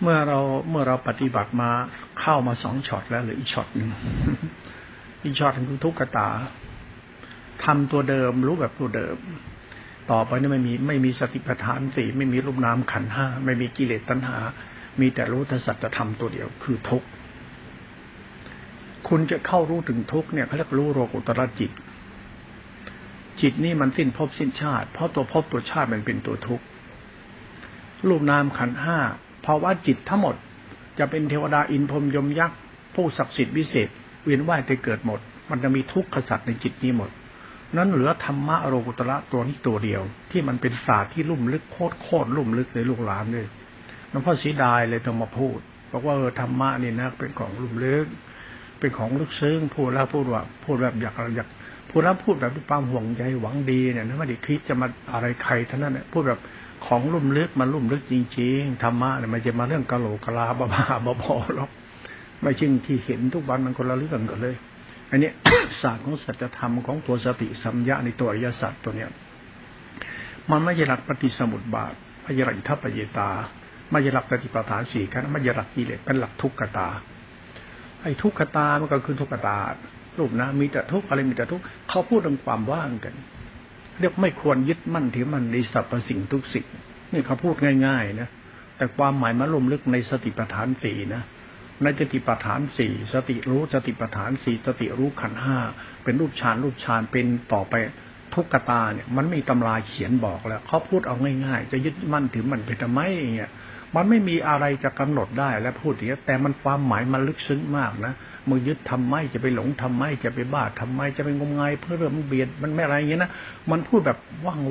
เมื่อเราเมื่อเราปฏิบัติมาเข้ามาสองช็อตแล้วหรืออีกช็อตหนึ่งอีกช็อตหนึ่งคือทุกขตาทำตัวเดิมรู้แบบตัวเดิม ต่อไปนี่ไม่มีไม่มีสติปัฏฐานสี่ไม่มีรูปนามขันห้าไม่มีกิเลสตัณหา มีแต่รู้ทัสัจธรรมตัวเดียวคือทุกข์คุณจะเข้ารู้ถึงทุกข์เนี่ยเขาเรียกรู้โลกุตระจิต จิตนี่มันสิ้นภพสิ้นชาติ เพราะตัวภพตัวชาติมันเป็นตัวทุกข์รูปนามขันห้าภาวะจิตทั้งหมด จะเป็นเทวดาอินพรมยมยักษ์ผู้ศักดิ์สิทธิ์วิเศษ เวียนว่ายไปเกิดหมด มันจะมีทุกข์ขสัตว์ในจิตนี้หมด นั้นเหลือธรรมะโลกุตระตัวนี้ตัวเดียว ที่มันเป็นศาสตร์ที่ลุ่มลึกโคตรโคตรลุ่มลึกในลูกหลานเลยน้งพ่อสีดายเลยต้องมาพูดบอกว่าเออธรรมะนี่นะเป็นของลุ่มลึก เป็นของลึกซึ้งพูดแล้วพูดว่า พูดแบบอยากอยากพูดแล้วพูดแบบด้วยความห่วงใยหวังดีเนี่ยไม่ได้คิดจะมาอะไรใครท่านั้นเนี่ยพูดแบบของลุ่มลึกมันลุ่มลึกจริงๆธรรมะเนี่ยมันจะมาเรื่องกะโหลกกะลาบ้าบ้าบอหรอกไม่ใช่ที่เห็นทุกวันมันคนละเรื่องกันเลย อันนี้ศาสตร์ของสัจธรรมของตัวสติสัมยาในตัวอริยสัจตัวเนี้ยมันไม่ใช่หลักปฏิสมุติบาทไม่ใช่หลักอิทัปปเยตา ไม่ใช่หลักปฏิปทานสี่กันไม่ใช่หลักกิเลสเป็นหลักทุกขตา ไอ้ทุกขตามันก็คือทุกขตารูปนะมีแต่ทุกอะไรมีแต่ทุกเขาพูดถึงความว่างกัน เรียกไม่ควรยึดมั่นถือมันในสรรพสิ่งทุกสิ่งนี่เขาพูดง่าย ๆ นะแต่ความหมายมันลมลึกในสติปัฏฐานสี่นะ ในสติปัฏฐานสี่สติรู้สติปัฏฐานสี่สติรู้ขันห้าเป็นรูปฌานรูปฌานเป็นต่อไปทุกขตาเนี่ยมันไม่มีตำราเขียนบอกแล้วเขาพูดเอาง่ายๆ จะยึดมั่นถือมันไปทำไมเงี้ยมันไม่มีอะไรจะกำหนดได้และพูดอย่างนี้แต่มันความหมายมันลึกซึ้งมากนะมือยึดทำไมจะไปหลงทำไมจะไปบ้าทำไมจะไปงมงายเพื่อเรื่องมันเบียดมันไม่อะไรอย่างนี้นะมันพูดแบบ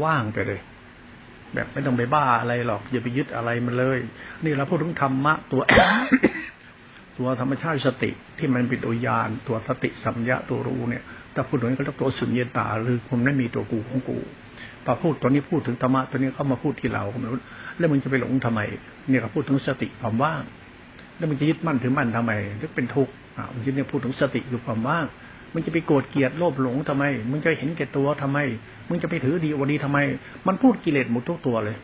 ว่างๆไปเลย แบบไม่ต้องไปบ้าอะไรหรอกอย่าไปยึดอะไรมันเลย นี่เราพูดถึงธรรมะตัว ตัวธรรมชาติสติที่มันเป็นตัวญาณตัวสติสัมยาตัวรู้เนี่ยถ้าพูดถึงก็ต้องตัวสุญญตา หรือผมไม่มีตัวกูของกูพอพูดตัวนี้พูดถึงธรรมะตัวนี้เข้ามาพูดที่เราแล้วมึงจะไปหลงทำไม เนี่ยเขาพูดถึงสติความว่าง แล้วมึงจะยึดมั่นถือมั่นทำไมนึกเป็นทุกข์อ่ามึงจะเนี่ยพูดถึงสติคือความว่างมึงจะไปโกรธเกลียดโลภหลงทำไม มึงจะเห็นแก่ตัวทำไม มึงจะไปถือดีวันดีทำไม มันพูดกิเลสหมดทุกตัวเลย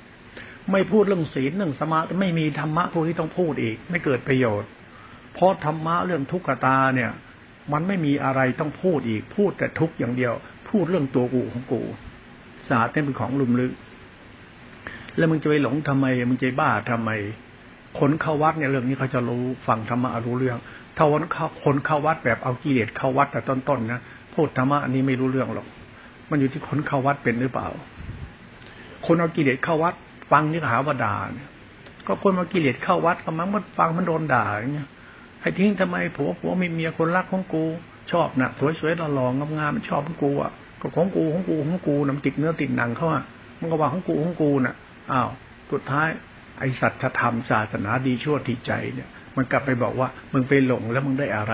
ไม่พูดเรื่องศีลเรื่องสมาธิไม่มีธรรมะพวกที่ต้องพูดอีก ไม่เกิดประโยชน์ เพราะธรรมะเรื่องทุกขตาเนี่ย มันไม่มีอะไรต้องพูดอีก พูดแต่ทุกอย่างเดียว พูดเรื่องตัวกูของกูศาสตร์เนี่เป็นของลุมลึก แล้วมึงจะไปหลงทำไม มึงจะบ้าทำไม คนเข้าวัดเนี่ยเรื่องนี้เขาจะรู้ฟังธรรมะรู้เรื่อง ถ้าวันคนเข้าวัดแบบเอากิเลสเข้าวัดแต่ต้นๆนะพูดธรรมะอันนี้ไม่รู้เรื่องหรอก มันอยู่ที่คนเข้าวัดเป็นหรือเปล่า คนเอากิเลสเข้าวัด ฟังนี่หาว่าด่าเนี่ยก็คนมากิเลสเข้าวัดก็มั้งมันฟังมันโดนด่าอย่างเงี้ย ให้ทิ้งทำไมผัวผัวมีเมียคนรักของกู ชอบนะสวยๆหล่อๆงามๆมันชอบของกูอะก็ของกูของกูของกูน้ำติดเนื้อติดหนังเขาอะมันก็ว่าของกูของกูน่ะอ้าวสุดท้าย ไอสัจธรรมศาสนาดีชั่วที่ใจเนี่ย มันกลับไปบอกว่ามึงไปหลงแล้วมึงได้อะไร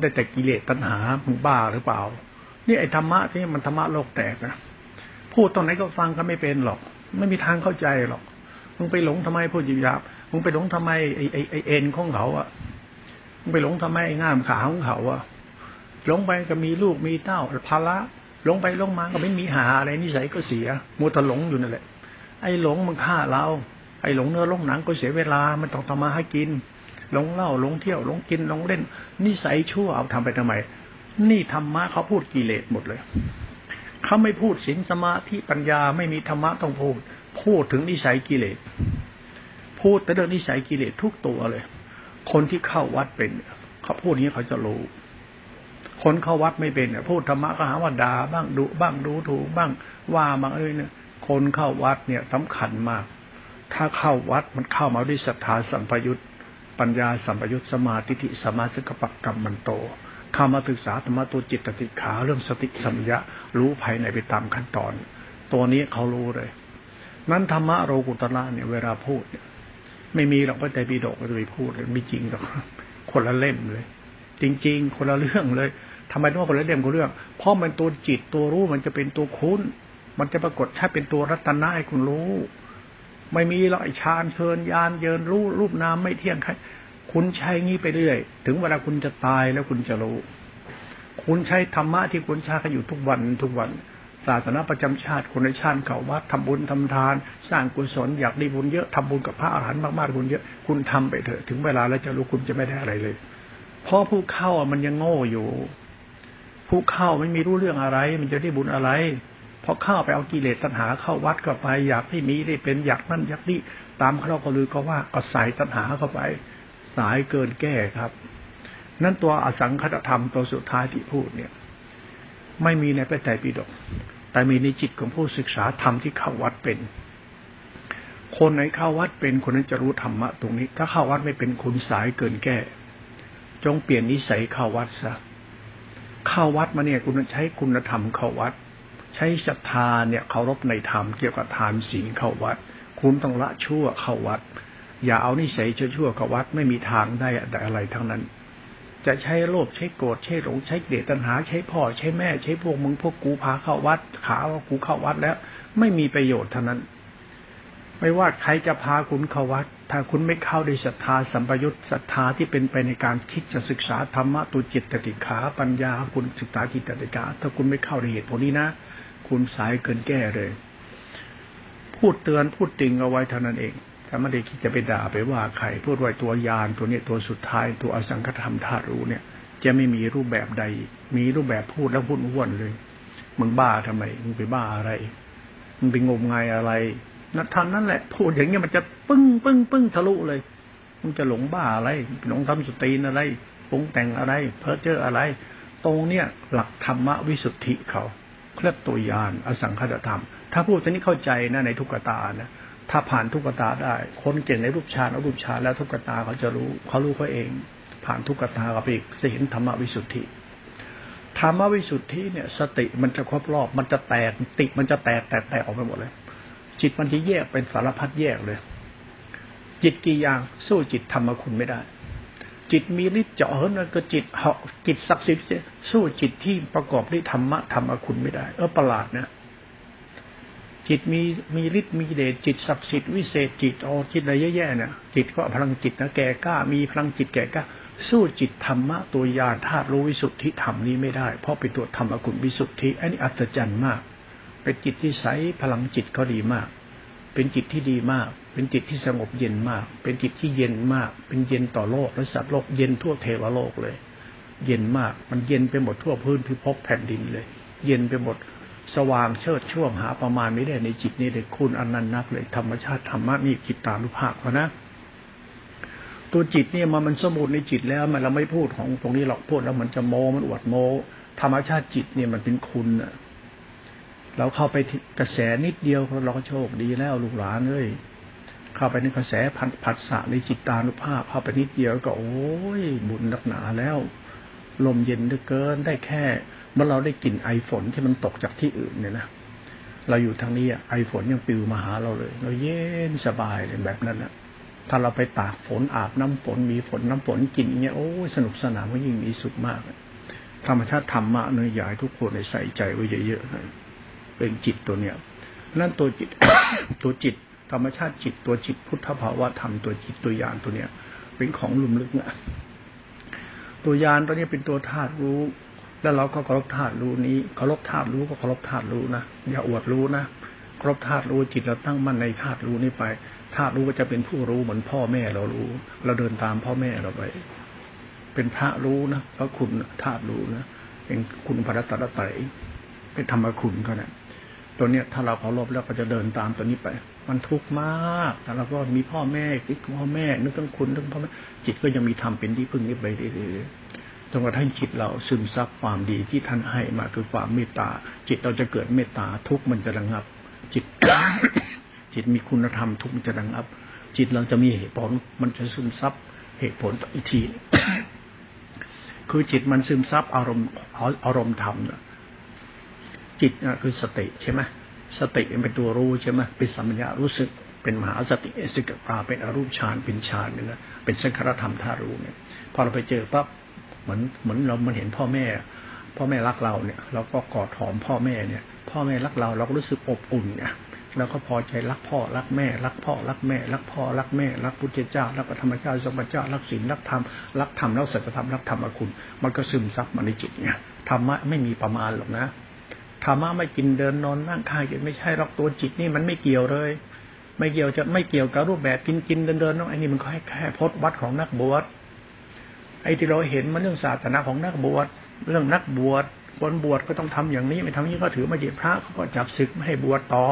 ได้แต่กิเลสตัณหามึงบ้าหรือเปล่า นี่ไอธรรมะที่มันธรรมะโลกแตกนะพูดตรงไหนก็ฟังก็ไม่เป็นหรอก ไม่มีทางเข้าใจหรอกมึงไปหลงทำไมพูดหยาบมึงไปหลงทำไมไอไอไอเอ็นของเขาอะ ไปหลงทำไมง่ามขาของเขาอะหลงไปก็มีลูกมีเต้าภาระหลงไปหลงมาก็ไม่มีหาอะไรนิสัยก็เสียมัวแต่หลงอยู่นั่นแหละ ไอ้หลงมันฆ่าเรา ไอ้หลงเนื้อหลงหนังก็เสียเวลามันต้องทำมาให้กิน หลงเหล้าหลงเที่ยวหลงกินหลงเล่น นิสัยชั่วเอาทำไปทำไม นี่ธรรมะเขาพูดกิเลสหมดเลยเขาไม่พูดศีลสมาธิปัญญาไม่มีธรรมะต้องพูด พูดถึงนิสัยกิเลสพูดแต่เรื่องนิสัยกิเลสทุกตัวเลย คนที่เข้าวัดเป็นเขาพูดนี้เขาจะรู้ คนเข้าวัดไม่เป็นเนี่ยพูดธรรมะก็หาว่าด่าบ้างดุบ้างดูถูกบ้างว่ามาเอ้ยเนี่ยคนเข้าวัดเนี่ยสำคัญมาก ถ้าเข้าวัดมันเข้ามาด้วยศรัทธาสัมปยุตปัญญาสัมปยุตสมาธิิสมาสกปักรรมมันโตเข้ามาศึกษาธรรมะตัวจิตติขาเรื่องสติสัมยะรู้ภายในไปตามขั้นตอน ตัวนี้เขารู้เลย นั้นธรรมะโรกุตระเนี่ยเวลาพูดเนี่ย ไม่มีหรอกพระใจปีดกจะไปพูดไม่จริงหรอกคนละเล่มเลย จริง ๆ คนละเรื่องเลยทำไมต้องคนละเล่มคนเรื่อง เพราะมันตัวจิตตัวรู้มันจะเป็นตัวคุ้น มันจะปรากฏใช้เป็นตัวรัตนะให้คุณรู้ ไม่มีหรอกฌานเชิญยานเยินรู้รูปนามไม่เที่ยงใครคุณใช้งี้ไปเรื่อย ถึงเวลาคุณจะตายแล้วคุณจะรู้ คุณใช้ธรรมะที่คุณใช้กันอยู่ทุกวันทุกวัน ศาสนาประจำชาติคนในชาติเขาวัดทำบุญทำทาน สร้างกุศลอยากได้บุญเยอะทำบุญกับพระอรหันต์มากๆบุญเยอะคุณทำไปเถอะถึงเวลาแล้วจะรู้คุณจะไม่ได้อะไรเลย เพราะผู้เข้ามันยังโง่อยู่ ผู้เข้าไม่มีรู้เรื่องอะไร มันจะได้บุญอะไรเพราะเข้าไปเอากิเลสตัณหาเข้าวัดก็ไป อยากให้มีได้เป็นอยากนั่นอยากนี่ตามเขาก็ลือก็ว่าก็ใส่ตัณหาเข้าไป สายเกินแก้ครับ นั่นตัวอสังคตธรรมตัวสุดท้ายที่พูดเนี่ย ไม่มีในพระไตรปิฎก แต่มีในจิตของผู้ศึกษาธรรมที่เข้าวัดเป็น คนไหนเข้าวัดเป็นคนนั้นจะรู้ธรรมะตรงนี้ ถ้าเข้าวัดไม่เป็นคุณสายเกินแก้ จงเปลี่ยนนิสัยเข้าวัดซะเข้าวัดมาเนี่ยคุณใช้คุณธรรมเข้าวัด ใช้ศรัทธาเนี่ยเคารพในธรรมเกี่ยวกับทานศีลเข้าวัด คุณต้องละชั่วเข้าวัด อย่าเอานิสัยชั่วเข้าวัดไม่มีทางได้อะไรทั้งนั้น จะใช้โลภใช้โกรธใช้หลงใช้เดชตัณหา ใช้พ่อใช้แม่ ใช้พวกมึงพวกกูพาเข้าวัด ขาว่ากูเข้าวัดแล้ว ไม่มีประโยชน์เท่านั้น ไม่ว่าใครจะพาคุณเข้าวัด ถ้าคุณไม่เข้าด้วยศรัทธาสัมปยุตศรัทธาที่เป็นไปในการคิดจะศึกษาธรรมะตัวจิตติขาปัญญาคุณศึกษาจิตติกาถ้าคุณไม่เข้าในเหตุผลนี้นะ คุณสายเกินแก้เลย พูดเตือนพูดติงเอาไว้เท่านั้นเอง ถ้าไม่ได้คิดจะไปด่าไปว่าใครพูดไว้ตัวยานตัวนี้ตัวสุดท้ายตัวอสังคธรรมธาตุรู้เนี่ย จะไม่มีรูปแบบใด มีรูปแบบพูดแล้วพูดว้วนเลยมึงบ้าทำไมมึงไปบ้าอะไรมึงไปงมงายอะไรนัทานนั่นแหละ พูดอย่างเงี้ยมันจะปึ้งปึ้งปึ้งทะลุเลยมันจะหลงบ้าอะไรหลงทำสตีนอะไรปรุงแต่งอะไร เพ้อเจ้ออะไร ตรงเนี้ยหลักธรรมวิสุทธิเขาเคลือบตัวยานอสังคตธรรม ถ้าพูดตรงนี้เข้าใจนะในทุกตานะ ถ้าผ่านทุกตาได้ คนเก่งในรูปฌานเอารูปฌานแล้วทุกตาเขาจะรู้เขารู้เขาเอง ผ่านทุกตาเขาไปอีกจะเห็นธรรมวิสุทธิธรรมวิสุทธิเนี่ย สติมันจะครบรอบ มันจะแตกติมันจะแตกแตกแตกออกไปหมดเลย จิตมันจะแยกเป็นสารพัดแยกเลย จิตกี่อย่างสู้จิตธรรมคุณไม่ได้ จิตมีฤทธิ์เจาะเหินก็จิตเหาะจิตศักดิ์สิทธิ์สู้จิตที่ประกอบด้วยธรรมะธรรมคุณไม่ได้ เออประหลาดนะ จิตมีมีฤทธิ์มีเดชจิตศักดิ์สิทธิ์วิเศษจิตโอจิตอะไรแย่ๆเนี่ยจิตก็พลังจิตนะแก่กล้ามีพลังจิตแก่กล้าสู้จิตธรรมะตัวยาธาตุรู้วิสุทธิธรรมนี้ไม่ได้ เพราะเป็นตัวธรรมคุณวิสุทธิอันนี้อัศจรรย์มาก เป็นจิตที่ใสพลังจิตเขาดีมาก เป็นจิตที่ดีมาก เป็นจิตที่สงบเย็นมาก เป็นจิตที่เย็นมาก เป็นเย็นต่อโลกและสัตว์โลกเย็นทั่วเทวโลกเลย เย็นมากมันเย็นไปหมดทั่วพื้นพิภพแผ่นดินเลย เย็นไปหมด สว่างเชิดช่วงหาประมาณไม่ได้ในจิตนี้เลยคุณอันนั้นนักเลยธรรมชาติธรรมะนี่จิตตานุภาพนะตัวจิตเนี่ยมันมันสมุดในจิตแล้วมันเราไม่พูดของตรงนี้หรอกพูดแล้วมันจะโมมันอวดโมธรรมชาติจิตเนี่ยมันเป็นคุณอะเราเข้าไปกระแสนิดเดียวเราก็โชคดีแล้วลูกหลานเอ้ยเข้าไปในกระแสพันผัสสะในจิตตานุภาพเข้าไปนิดเดียวก็โอ้ยบุญนักหนาแล้ว ลมเย็นเหลือเกินได้แค่ เมื่อเราได้กลิ่นไอฝนที่มันตกจากที่อื่นเนี่ยนะเราอยู่ทางนี้ไอฝนยังปิวมาหาเราเลย เราเย็นสบายเลยแบบนั้นนะถ้าเราไปตากฝนอาบน้ำฝนมีฝนน้ำฝนกินเงี้ยโอ้สนุกสนานก็ยิ่งมีสุขมาก ธรรมชาติธรรมะเนื้อใหญ่ทุกคนใใส่ใจไว้เยอะๆเป็นจิตตัวเนี้ยนั่นตัวจิตตัวจิต ธรรมชาติจิตตัวจิตพุทธภาวะธรรมตัวจิตตัวยานตัวเนี้ย เป็นของลุ่มลึกเนี่ยตัวยานตัวนี้เป็นตัวธาตุรู้ แล้วเราก็เคารพธาตุรู้นี้เคารพธาตุรู้ก็เคารพธาตุรู้นะอย่าอวดรู้นะเคารพธาตุรู้จิตเราตั้งมั่นในธาตุรู้นี้ไปธาตุรู้ก็จะเป็นผู้รู้เหมือนพ่อแม่เรารู้ เราเดินตามพ่อแม่เราไป เป็นพระรู้นะพระคุณธาตุรู้นะเป็นคุณพระรัตนตรัยเป็นธรรมคุณเขาเนะตัวเนี้ยถ้าเราเคารพแล้วก็จะเดินตามตัวนี้ไป มันทุกข์มาก แต่เราก็มีพ่อแม่คิดพ่อแม่นึกถึงคุณนึกพ่อแม่จิตก็ยังมีธรรมเป็นที่พึ่งนี้ไปเรื่อยๆ จนกระทั่งจิตเราซึมซับความดีที่ท่านให้มาคือความเมตตา จิตเราจะเกิดเมตตาทุกมันจะระงับ จิต จิตมีคุณธรรมทุกมันจะระงับ จิตเราจะมีเหตุผล มันจะซึมซับเหตุผลต่ออีกทีคือจิตมันซึมซับอารมณ์อารมณ์ธรรมนะจิตคือสติใช่ไหมสติเป็นตัวรู้ใช่ไหมเป็นสัมผัสรู้สึกเป็นมหาสติเอสิกตาเป็นอรูปฌานเป็นฌานเนี่ยนะเป็นสังขารธรรมธารู้เนี่ยพอเราไปเจอปั๊บ เหมือนเหมือนเรามันเห็นพ่อแม่ พ่อแม่รักเราเนี่ย เราก็กอดหอมพ่อแม่เนี่ย พ่อแม่รักเราเราก็รู้สึกอบอุ่นเนี่ยเราก็พอใจรักพ่อรักแม่ รักพ่อรักแม่ รักพ่อรักแม่ รักพุทธเจ้ารักธรรมชาติสมบัติเจ้ารักศีลรักธรรมรักธรรมแล้วสัจธรรมรักธรรมคุณ มันก็ซึมซับมาในจิตเนี่ยธรรมะไม่มีประมาณหรอกนะธรรมะไม่กินเดินนอนนั่งคายกินไม่ใช่หรอกตัวจิตนี่มันไม่เกี่ยวเลย ไม่เกี่ยวจะไม่เกี่ยวกับรูปแบบกินกินเดินเดินน้องไอ้นี่มันแค่แค่พจนวัดของนักบวช ไอ้ที่เราเห็นมันเรื่องศาสนาของนักบวชเรื่องนักบวชคนบวชก็ต้องทำอย่างนี้ไม่ทำนี้ก็ถือมาเจ็บพระเขาก็จับศึกไม่ให้บวชต่อ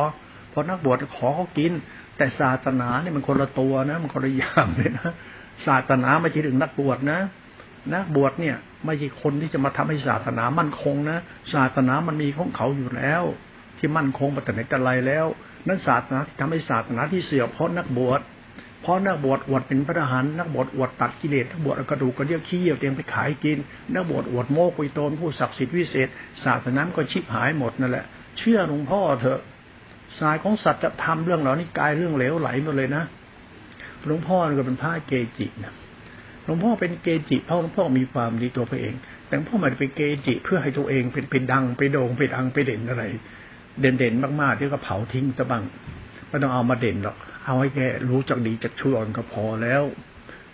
พอนักบวชขอเขากิน แต่ศาสนาเนี่ยมันคนละตัวนะ มันคนละอย่างเลยนะศาสนาไม่ใช่ถึงนักบวชนะนักบวชเนี่ย ไม่ใช่คนที่จะมาทำให้ศาสนามั่นคงนะศาสนามันมีของเขาอยู่แล้ว ที่มั่นคงมาแต่ไหนแต่ไรแล้ว นั้นศาสนาที่ทำให้ศาสนาที่เสื่อมเพราะนักบวช เพราะนักบวชอวดเป็นพระทหารนักบวชอวดตัดกิเลสนักบวชกระดูกกระเดี่ยวขี้เยี่ยวเตียงไปขายกิน นักบวชอวดโมกุยโตนผู้ศักดิ์สิทธิ์วิเศษ ศาสนาก็ชิบหายหมดนั่นแหละ เชื่อหลวงพ่อเถอะสายของสัตว์จะทำเรื่องเหล่านี้กลายเรื่องเหลวไหลหมดเลยนะหลวงพ่อก็เป็นพระเกจินะหลวงพ่อเป็นเกจิเพราะหลวงพ่อมีความดีตัวพระเอง แต่พ่อไม่ได้เป็นเกจิ เพื่อให้ตัวเองเป็นเป็นดังไปโด่งไปดังไปเด่นอะไร เด่นเด่นมากๆที่ก็เผาทิ้งซะบ้างไม่ต้องเอามาเด่นหรอก เอาไว้แค่รู้จักดีจักชั่วก็พอแล้ว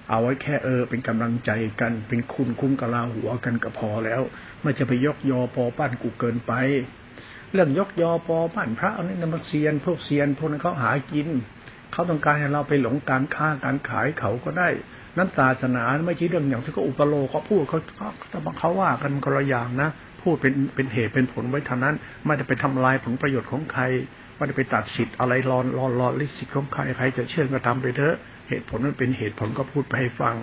เอาไว้แค่เออ เป็นกำลังใจกัน เป็นคุณคุ้มกะลาหัวกันก็พอแล้วไม่จะไปยกยอปอปั้นกูเกินไป เรื่องยกยอปอบ้นพระนี่นมันเซียนพวกเซียนพวกนั้นเขาหากินเขาต้องการให้เราไปหลงการค้าการขายเขาก็ได้นั้นศาสนาไม่ใช่เรื่องอย่างที่เขาอุปโลกเขาพูดเขาเขาเขาว่ากันคนละอย่างนะพูดเป็นเป็นเหตุเป็นผลไว้เท่านั้น ไม่ได้ไปทำลายผลประโยชน์ของใคร ไม่ได้ไปตัดสิทธิ์อะไรรอนรอนรอนลิสิทธิ์ของใครใครจะเชื่อก็ทำไปเถอะ เหตุผลนั้นเป็นเหตุผลก็พูดไปให้ฟัง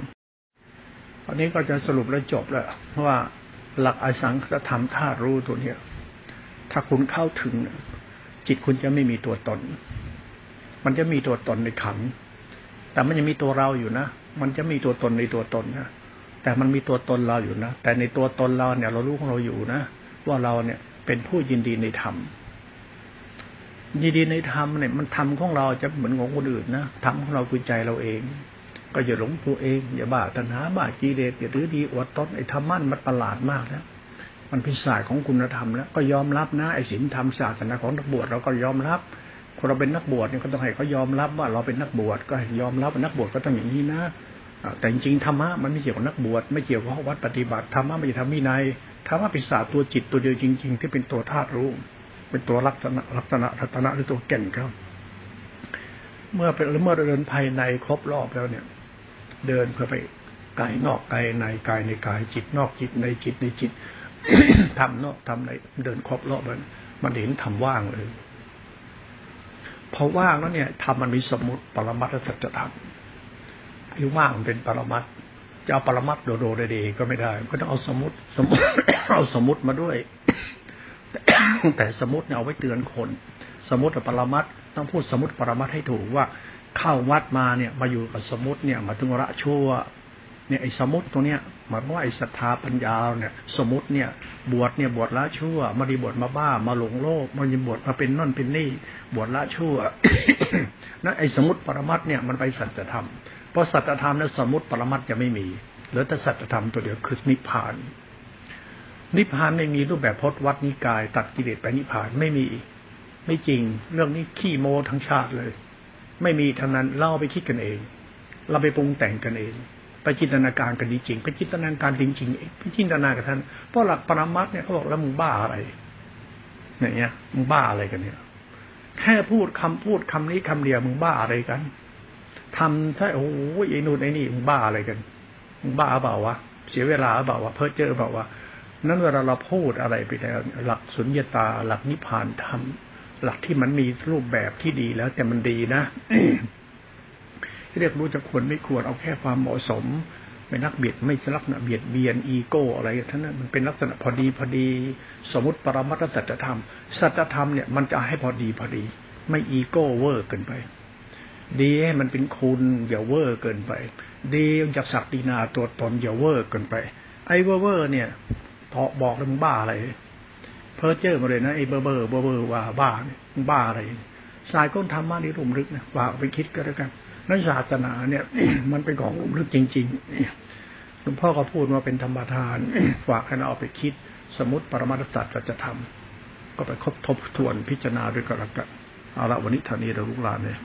ตอนนี้ก็จะสรุปแล้วจบแล้วว่าหลักอสังคตธรรมธาตุรู้ตัวเนี้ย ถ้าคุณเข้าถึง จิตคุณจะไม่มีตัวตน มันจะมีตัวตนในขันแต่มันยังมีตัวเราอยู่นะ มันจะมีตัวตนในตัวตนนะแต่มันมีตัวตนเราอยู่นะ แต่ในตัวตนเราเนี่ย เรารู้ของเราอยู่นะ ว่าเราเนี่ยเป็นผู้ยินดีในธรรม ยินดีในธรรมเนี่ยมันทำของเราจะเหมือนของคนอื่นนะทำของเราคือใจเราเอง ก็อย่าหลงตัวเอง อย่าบ้าตัณหาบ้ากิเลสอย่าถือดีอวดตนไอ้ธรรมันมันประหลาดมากแล้วมันเป็นศาสตร์ของคุณธรรมแล้วก็ยอมรับนะไอ้ศีลธรรมศาสนาของนักบวชเราก็ยอมรับคนเราเป็นนักบวชเนี่ยก็ต้องให้เขายอมรับว่าเราเป็นนักบวชก็ยอมรับว่านักบวชก็ต้องอย่างนี้นะแต่จริงๆธรรมะมันไม่เกี่ยวกับนักบวชไม่เกี่ยวกับวัดปฏิบัติธรรมะไม่ใช่ธรรมวินัยธรรมะเป็นศาสตร์ตัวจิตตัวเดียวจริง ๆ ที่เป็นตัวธาตุรู้ เป็นตัวลักษณะลักษณะรัตนะหรือตัวแก่นครับเมื่อเป็นเมื่อเดินภายในครบรอบแล้วเนี่ย เดินเข้าไปกายนอกกายในกายในกายจิตนอกจิตในจิตในจิตทำนอกทำในเดินครบรอบมันมันเห็นทำว่างเลยพอว่างแล้วเนี่ยทำมันมีสมุติปรมัตถสัจธรรมไอ้ว่างมันเป็นปรมัตจะเอาปรมัตโดโดเดๆก็ไม่ได้ ก็ต้องเอาสมุติสมุติเอาสมุติมาด้วย แต่สมุติเนี่ยเอาไว้เตือนคน สมุติปรมัตต้องพูดสมุติปรมัตให้ถูกว่าเข้าวัดมาเนี่ยมาอยู่กับสมุติเนี่ยมาถึงระชั่วเนี่ยไอ้สมุติตัวเนี้ยหมายว่าไอ้ศรัทธาปัญญาเนี่ยสมุติเนี่ยบวชเนี่ยบวชละชั่วมาดีบวชมาบ้ามาหลงโลกมายิบวชมาเป็นนั่นเป็นนี่บวชละชั่วนั่นไอ้สมุติปรมัตเนี่ยมันไปสัจธรรมเพราะสัจธรรมนั้นสมุติปรมัตจะไม่มีเหลือแต่สัจธรรมตัวเดียวคือนิพพาน นิพพานไม่มีรูปแบบพจน์วัดนิกาย ตัดกิเลสไปนิพพานไม่มี ไม่จริง เรื่องนี้ขี้โมทั้งชาติเลย ไม่มีทั้งนั้นเล่าไปคิดกันเอง เราไปปรุงแต่งกันเอง ไปจินตนาการกันจริงไปจินตนาการจริงๆไปจินตนากับท่านเพราะหลักปรมัตเนี่ยเขาบอกแล้วมึงบ้าอะไรเนี่ยมึงบ้าอะไรกันเนี่ย แค่พูดคำพูดคำนี้คำเดียวมึงบ้าอะไรกันทำใช่โอ้ยไอ้นู่นไอ้นี่มึงบ้าอะไรกันมึงบ้าเปล่าวะเสียเวลาเปล่าวะเพ้อเจอเปล่าวะ นั้นเวลาเราพูดอะไรไปแล้วหลักสุญญตา หลักนิพพานธรรม หลักที่มันมีรูปแบบที่ดีแล้วแต่มันดีนะเรียกรู้จะควรไม่ควรเอาแค่ความเหมาะสมไม่นักเบียดไม่สลักษณะเบียดเบียนอีโก้อะไรทั้งนั้นมันเป็นลักษณะพอดีพอดี สมมติปรมัตถสัจธรรมสัจธรรมเนี่ยมันจะให้พอดีพอดี ไม่อีโก้เวอร์เกินไป ดีให้มันเป็นคุณอย่าเวอร์เกินไป ดีจากศักดินาตัวตนอย่าเวอร์เกินไป ไอ้เวอร์เวอร์ เนี่ยพอบอกแล้วมึงบ้าอะไร เพ้อเจ้อมาเลยนะไอ้เวอร์เวอร์เวอร์เวอร์ว่าบ้าเนี่ยมึงบ้าอะไรสายก้นธรรมะนี่ลุ่มลึกนะฝากไปคิดก็แล้วกันนั้นศาสนาเนี่ย มันเป็นของลุ่มลึกจริงๆหลวงพ่อก็พูดว่าเป็นธรรมทาน ฝากให้เราเอาไปคิด สมมติปรมาตสัตว์จะทำก็ไปคบทบทวนพิจารณาด้วยกันละกันเอาละวันนี้ท่านี้เราลุกลานเลย